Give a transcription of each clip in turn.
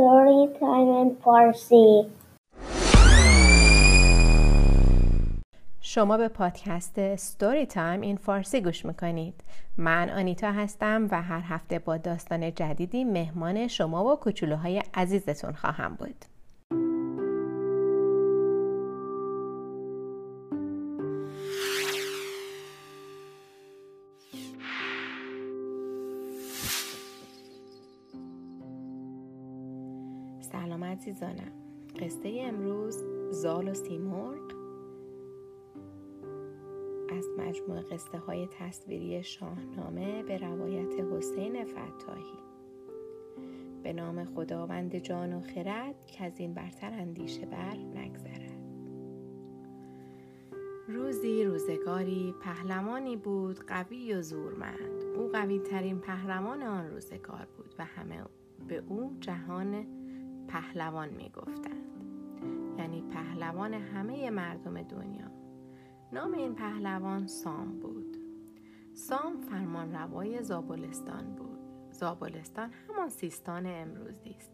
Story Time in Farsi. شما به پادکست ستوری تایم این فارسی گوش می‌کنید. من آنیتا هستم و هر هفته با داستان جدیدی مهمان شما و کوچولوهای عزیزتون خواهم بود. سلام عزیزانم. قصه امروز زال و سیمرغ از مجموع قصه های تصویری شاهنامه به روایت حسین فتاحی. به نام خداوند جان و خرد که از این برتر اندیشه بر نگذرد. روزی روزگاری پهلوانی بود قوی و زورمند. او قوی ترین پهلوان آن روزگار بود و همه به او جهان پهلوان می گفتند یعنی پهلوان همه مردم دنیا. نام این پهلوان سام بود. سام فرمان روای زابلستان بود. زابلستان همان سیستان امروزی است.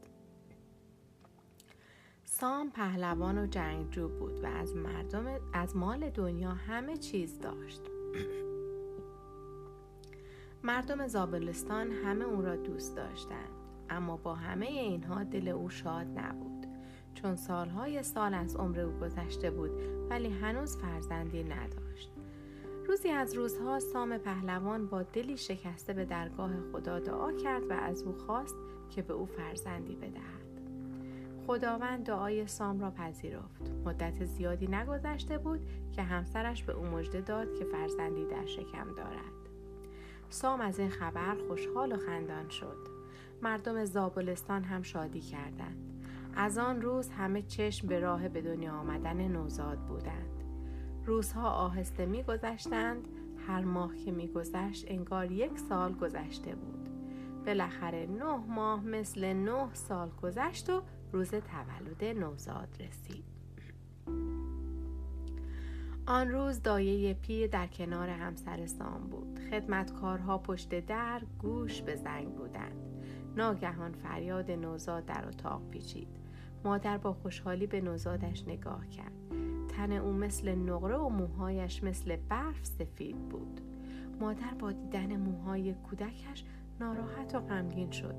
سام پهلوان و جنگجو بود و از مردم از مال دنیا همه چیز داشت. مردم زابلستان همه او را دوست داشتند. اما با همه اینها دل او شاد نبود. چون سالهای سال از عمر او گذشته بود ولی هنوز فرزندی نداشت. روزی از روزها سام پهلوان با دلی شکسته به درگاه خدا دعا کرد و از او خواست که به او فرزندی بدهد. خداوند دعای سام را پذیرفت. مدت زیادی نگذشته بود که همسرش به او مژده داد که فرزندی در شکم دارد. سام از این خبر خوشحال و خندان شد. مردم زابلستان هم شادی کردند. از آن روز همه چشم به راه به دنیا آمدن نوزاد بودند. روزها آهسته میگذشتند هر ماه که میگذشت انگار یک سال گذشته بود. بالاخره نه ماه مثل نه سال گذشت و روز تولد نوزاد رسید. آن روز دایه پیر در کنار همسر سام بود. خدمتکارها پشت در گوش به زنگ بودند. ناگهان فریاد نوزاد در اتاق پیچید. مادر با خوشحالی به نوزادش نگاه کرد. تن او مثل نقره و موهایش مثل برف سفید بود. مادر با دیدن موهای کودکش ناراحت و غمگین شد.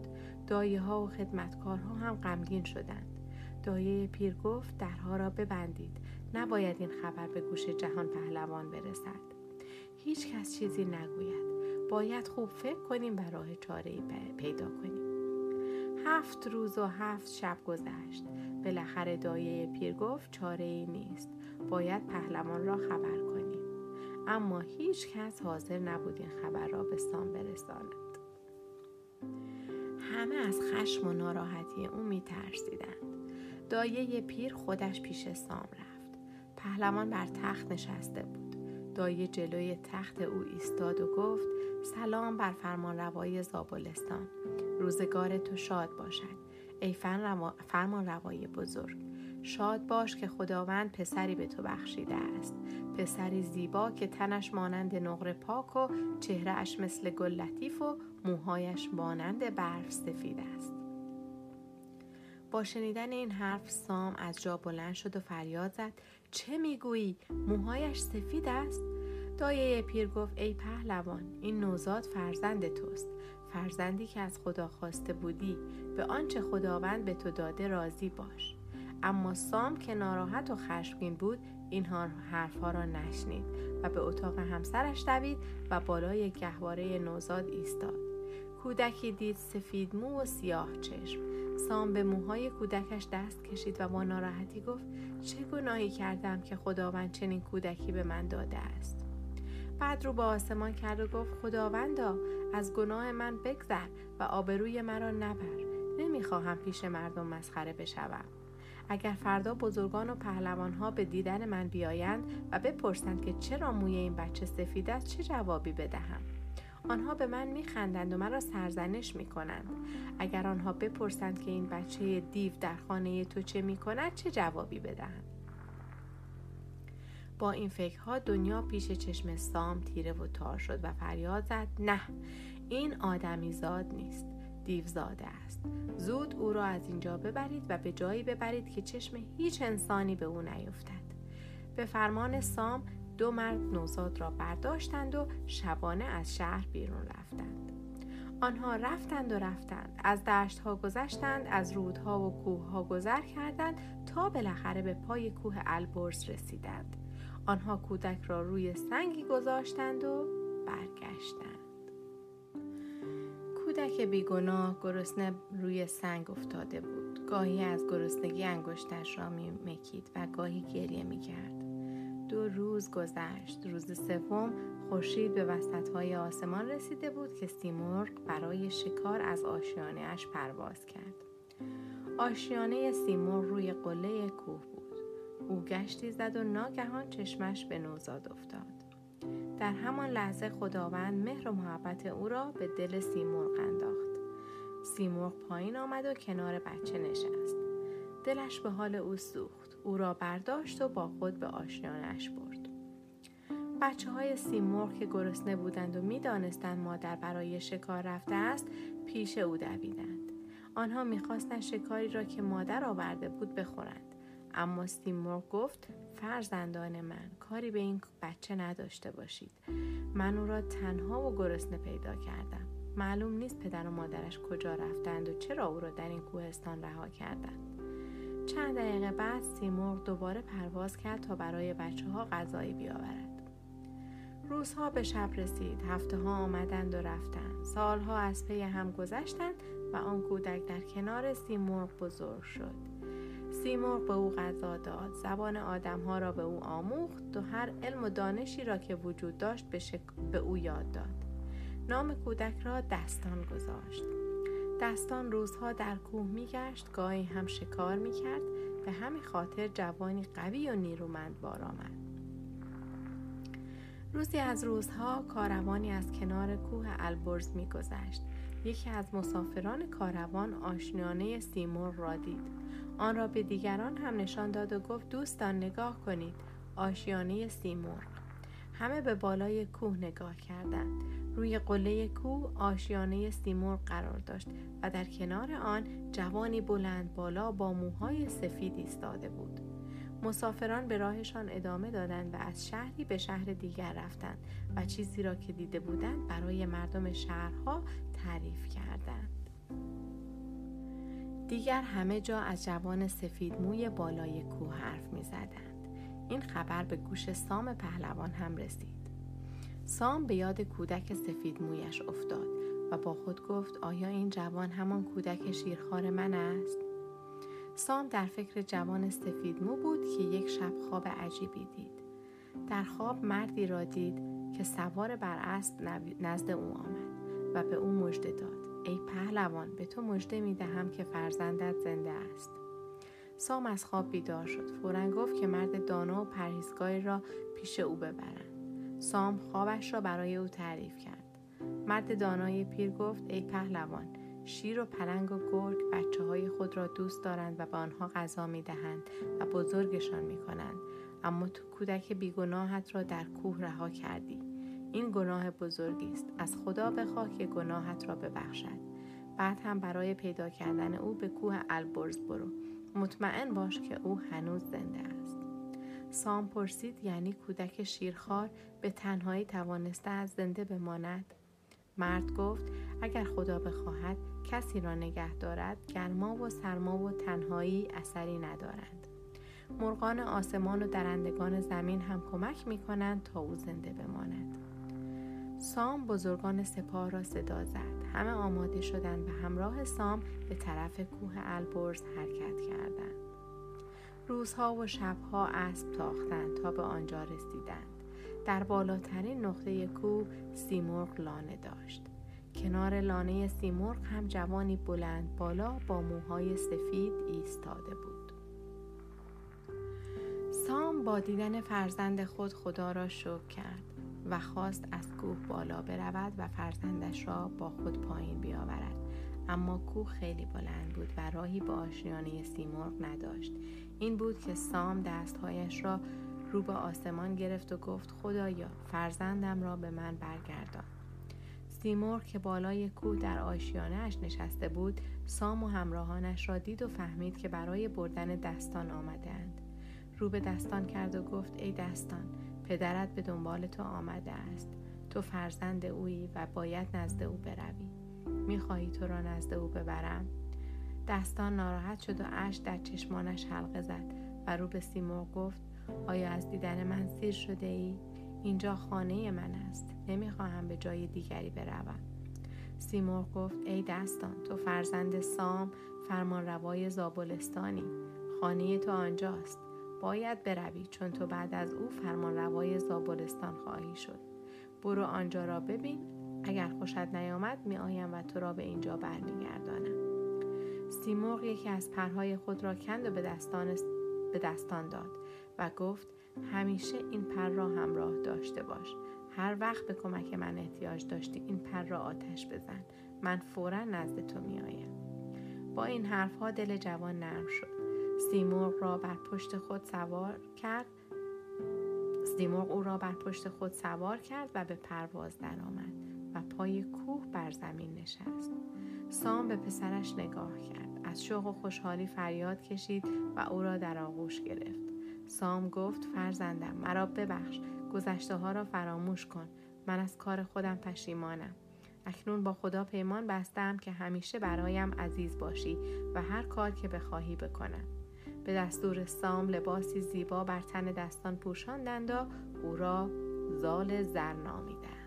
دایه ها و خدمتکارها هم غمگین شدند. دایه پیر گفت درها را ببندید. نباید این خبر به گوش جهان پهلوان برسد. هیچ کس چیزی نگوید. باید خوب فکر کنیم و راه چاره پیدا کنیم. هفت روز و هفت شب گذشت. بالاخره دایه پیر گفت چاره ای نیست. باید پهلوان را خبر کنیم. اما هیچ کس حاضر نبود این خبر را به سام برساند. همه از خشم و ناراحتی او می ترسیدند دایه پیر خودش پیش سام رفت. پهلوان بر تخت نشسته بود. دایه جلوی تخت او ایستاد و گفت سلام بر فرمان روای زابلستان. روزگار تو شاد باشد. ای فرمان روای بزرگ. شاد باش که خداوند پسری به تو بخشیده است. پسری زیبا که تنش مانند نقره پاک و چهرهش مثل گل لطیف و موهایش مانند برف سفید است. با شنیدن این حرف سام از جا بلند شد و فریاد زد. چه می‌گویی؟ موهایش سفید است؟ دایه پیر گفت ای پهلوان این نوزاد فرزند توست. فرزندی که از خدا خواسته بودی به آنچه خداوند به تو داده راضی باش. اما سام که ناراحت و خشمگین بود این حرفها را نشنید و به اتاق همسرش دوید و بالای گهواره نوزاد ایستاد. کودکی دید سفید مو و سیاه چشم. سام به موهای کودکش دست کشید و با ناراحتی گفت چه گناهی کردم که خداوند چنین کودکی به من داده است. بعد رو به آسمان کرد و گفت خداوندا از گناه من بگذر و آبروی مرا نبر. نمی‌خواهم پیش مردم مسخره بشوم. اگر فردا بزرگان و پهلوانها به دیدن من بیایند و بپرسند که چرا موی این بچه سفید است چه جوابی بدهم؟ آنها به من میخندند و مرا سرزنش می‌کنند. اگر آنها بپرسند که این بچه دیو در خانه تو چه می‌کند چه جوابی بدهم؟ با این فکرها دنیا پیش چشم سام تیره و تار شد و فریاد زد نه این آدمی زاد نیست دیوزاده است. زود او را از اینجا ببرید و به جایی ببرید که چشم هیچ انسانی به او نیفتد. به فرمان سام دو مرد نوزاد را برداشتند و شبانه از شهر بیرون رفتند. آنها رفتند و رفتند از دشت ها گذشتند از رودها و کوه ها گذر کردند تا بالاخره به پای کوه البرز رسیدند. آنها کودک را روی سنگی گذاشتند و برگشتند. کودک بیگناه گرسنه روی سنگ افتاده بود. گاهی از گرسنگی انگشتش را می مکید و گاهی گریه می کرد. دو روز گذشت. روز سوم خورشید به وسطهای آسمان رسیده بود که سیمرغ برای شکار از آشیانه اش پرواز کرد. آشیانه سیمرغ روی قله کوه بود. او گشتی زد و ناگهان چشمش به نوزاد افتاد. در همان لحظه خداوند مهر و محبت او را به دل سیمرغ انداخت. سیمرغ پایین آمد و کنار بچه نشست. دلش به حال او سوخت. او را برداشت و با خود به آشیانش برد. بچه های سیمرغ که گرسنه بودند و می‌دانستند مادر برای شکار رفته است پیش او دویدند. آنها می‌خواستند شکاری را که مادر آورده بود بخورند. اما سیمرغ گفت فرزندان من کاری به این بچه نداشته باشید. من او را تنها و گرسنه پیدا کردم. معلوم نیست پدر و مادرش کجا رفتند و چرا او را در این کوهستان رها کردند. چند دقیقه بعد سیمرغ دوباره پرواز کرد تا برای بچه ها غذایی بیاورد. روزها به شب رسید هفته ها آمدند و رفتند. سالها از پی هم گذشتند و آن کودک در کنار سیمرغ بزرگ شد. سیمرغ به او غذا داد. زبان آدمها را به او آموخت و هر علم و دانشی را که وجود داشت به, شک... به او یاد داد. نام کودک را دستان گذاشت. دستان روزها در کوه میگشت گاهی هم شکار می‌کرد. به همین خاطر جوانی قوی و نیرومند بار آمد. روزی از روزها کاروانی از کنار کوه البرز میگذشت. یکی از مسافران کاروان آشنیانه سیمور را دید. آن را به دیگران هم نشان داد و گفت دوستان نگاه کنید. آشیانه سیمرغ. همه به بالای کوه نگاه کردند. روی قله کوه آشیانه سیمرغ قرار داشت و در کنار آن جوانی بلند بالا با موهای سفید ایستاده بود. مسافران به راهشان ادامه دادند و از شهری به شهر دیگر رفتند و چیزی را که دیده بودند برای مردم شهرها تعریف کردند. دیگر همه جا از جوان سفید موی بالای کوه حرف می زدند. این خبر به گوش سام پهلوان هم رسید. سام به یاد کودک سفید مویش افتاد و با خود گفت آیا این جوان همان کودک شیرخوار من است؟ سام در فکر جوان سفید مو بود که یک شب خواب عجیبی دید. در خواب مردی را دید که سوار بر اسب نزد او آمد و به او مژده داد. ای پهلوان به تو مژده می دهم که فرزندت زنده است. سام از خواب بیدار شد. فورا گفت که مرد دانا و پرهیزگاری را پیش او ببرند. سام خوابش را برای او تعریف کرد. مرد دانای پیر گفت ای پهلوان شیر و پلنگ و گرگ بچه های خود را دوست دارند و به آنها غذا می دهند و بزرگشان می کنند اما تو کودک بیگناهت را در کوه رها کردی. این گناه بزرگی است. از خدا بخواه که گناهت را ببخشد. بعد هم برای پیدا کردن او به کوه البرز برو. مطمئن باش که او هنوز زنده است. سام پرسید یعنی کودک شیرخوار به تنهایی توانسته از زنده بماند؟ مرد گفت اگر خدا بخواهد کسی را نگه دارد گرما و سرما و تنهایی اثری ندارند. مرغان آسمان و درندگان زمین هم کمک می کنند تا او زنده بماند. سام بزرگان سپاه را صدا زد. همه آماده شدند و همراه سام به طرف کوه البرز حرکت کردند. روزها و شبها اسب تاختند تا به آنجا رسیدند. در بالاترین نقطه کوه سیمرغ لانه داشت. کنار لانه سیمرغ هم جوانی بلند بالا با موهای سفید ایستاده بود. سام با دیدن فرزند خود خدا را شکر کرد. و خواست از کوه بالا برود و فرزندش را با خود پایین بیاورد. اما کوه خیلی بلند بود و راهی به آشیانه سیمرغ نداشت. این بود که سام دستهایش را رو به آسمان گرفت و گفت خدایا فرزندم را به من برگردان. سیمور که بالای کوه در آشیانهاش نشسته بود سام و همراهانش را دید و فهمید که برای بردن دستان آمدهاند. رو به دستان کرد و گفت ای دستان پدرت به دنبال تو آمده است. تو فرزند اویی و باید نزد او بروی. می‌خواهی تو را نزد او ببرم؟ دستان ناراحت شد و اش در چشمانش حلقه زد و رو به سیمور گفت آیا از دیدن من سیر شده ای؟ اینجا خانه من است. نمی‌خواهم به جای دیگری بروم. سیمور گفت ای دستان تو فرزند سام فرمان روای زابلستانی. خانه تو آنجاست. باید بروی چون تو بعد از او فرمان روای زابلستان خواهی شد. برو آنجا را ببین. اگر خوشت نیامد می آیم و تو را به اینجا برمیگردانم. سیمرغ یکی از پرهای خود را کند و به دستان, به دستان داد و گفت همیشه این پر را همراه داشته باش. هر وقت به کمک من احتیاج داشتی این پر را آتش بزن. من فورا نزد تو میآیم با این حرفها دل جوان نرم شد. سیمرغ را بر پشت خود سوار کرد. سیمرغ او را بر پشت خود سوار کرد و به پرواز درآمد و پای کوه بر زمین نشست. سام به پسرش نگاه کرد. از شوق و خوشحالی فریاد کشید و او را در آغوش گرفت. سام گفت فرزندم مرا ببخش. گذشته ها را فراموش کن. من از کار خودم پشیمانم. اکنون با خدا پیمان بستم که همیشه برایم عزیز باشی و هر کار که بخواهی بکنم. به دستور سام لباسی زیبا بر تن دستان پوشاندند و او را زال زر نامیدند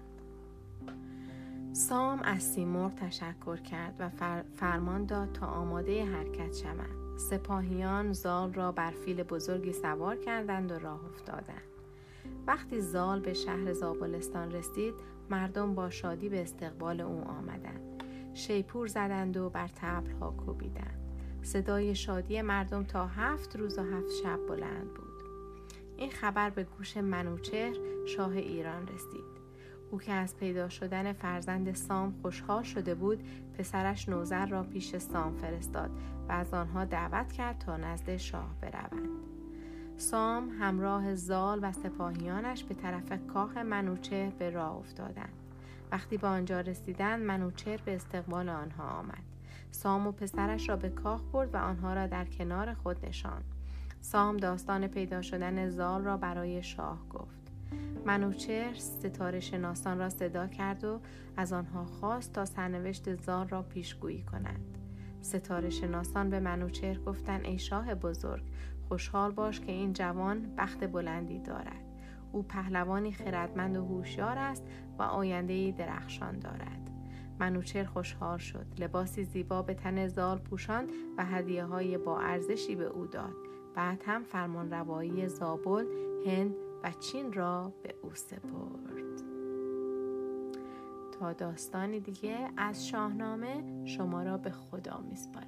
سام از سیمور تشکر کرد و فرمان داد تا آماده حرکت شوند. سپاهیان زال را بر فیل بزرگی سوار کردند و راه افتادند. وقتی زال به شهر زابلستان رسید مردم با شادی به استقبال او آمدند. شیپور زدند و بر تبلها کوبیدند. صدای شادی مردم تا هفت روز و هفت شب بلند بود. این خبر به گوش منوچهر شاه ایران رسید. او که از پیدا شدن فرزند سام خوشحال شده بود پسرش نوزر را پیش سام فرستاد و از آنها دعوت کرد تا نزد شاه بروند. سام همراه زال و سپاهیانش به طرف کاخ منوچهر به راه افتادند. وقتی به آنجا رسیدند منوچهر به استقبال آنها آمد. سام و پسرش را به کاخ برد و آنها را در کنار خود نشاند. سام داستان پیدا شدن زال را برای شاه گفت. منوچهر ستاره شناسان را صدا کرد و از آنها خواست تا سرنوشت زال را پیشگویی کنند ستاره شناسان به منوچهر گفتند ای شاه بزرگ خوشحال باش که این جوان بخت بلندی دارد. او پهلوانی خردمند و هوشیار است و آینده درخشان دارد. منوچهر خوشحال شد. لباسی زیبا به تن زال پوشاند و هدیه های با ارزشی به او داد. بعد هم فرمان روایی زابل هند و چین را به او سپرد. تا داستانی دیگه از شاهنامه شما را به خدا میسپارم.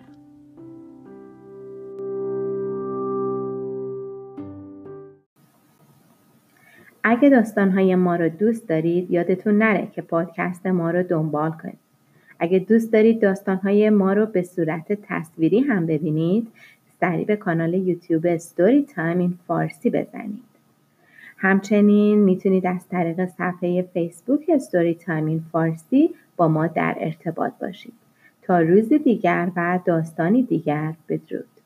اگه داستانهای ما رو دوست دارید یادتون نره که پادکست ما رو دنبال کنید. اگه دوست دارید داستانهای ما رو به صورت تصویری هم ببینید سریع به کانال یوتیوب ستوری تایم این فارسی بزنید. همچنین می‌تونید از طریق صفحه فیسبوک ستوری تایم این فارسی با ما در ارتباط باشید. تا روز دیگر و داستانی دیگر بدرود.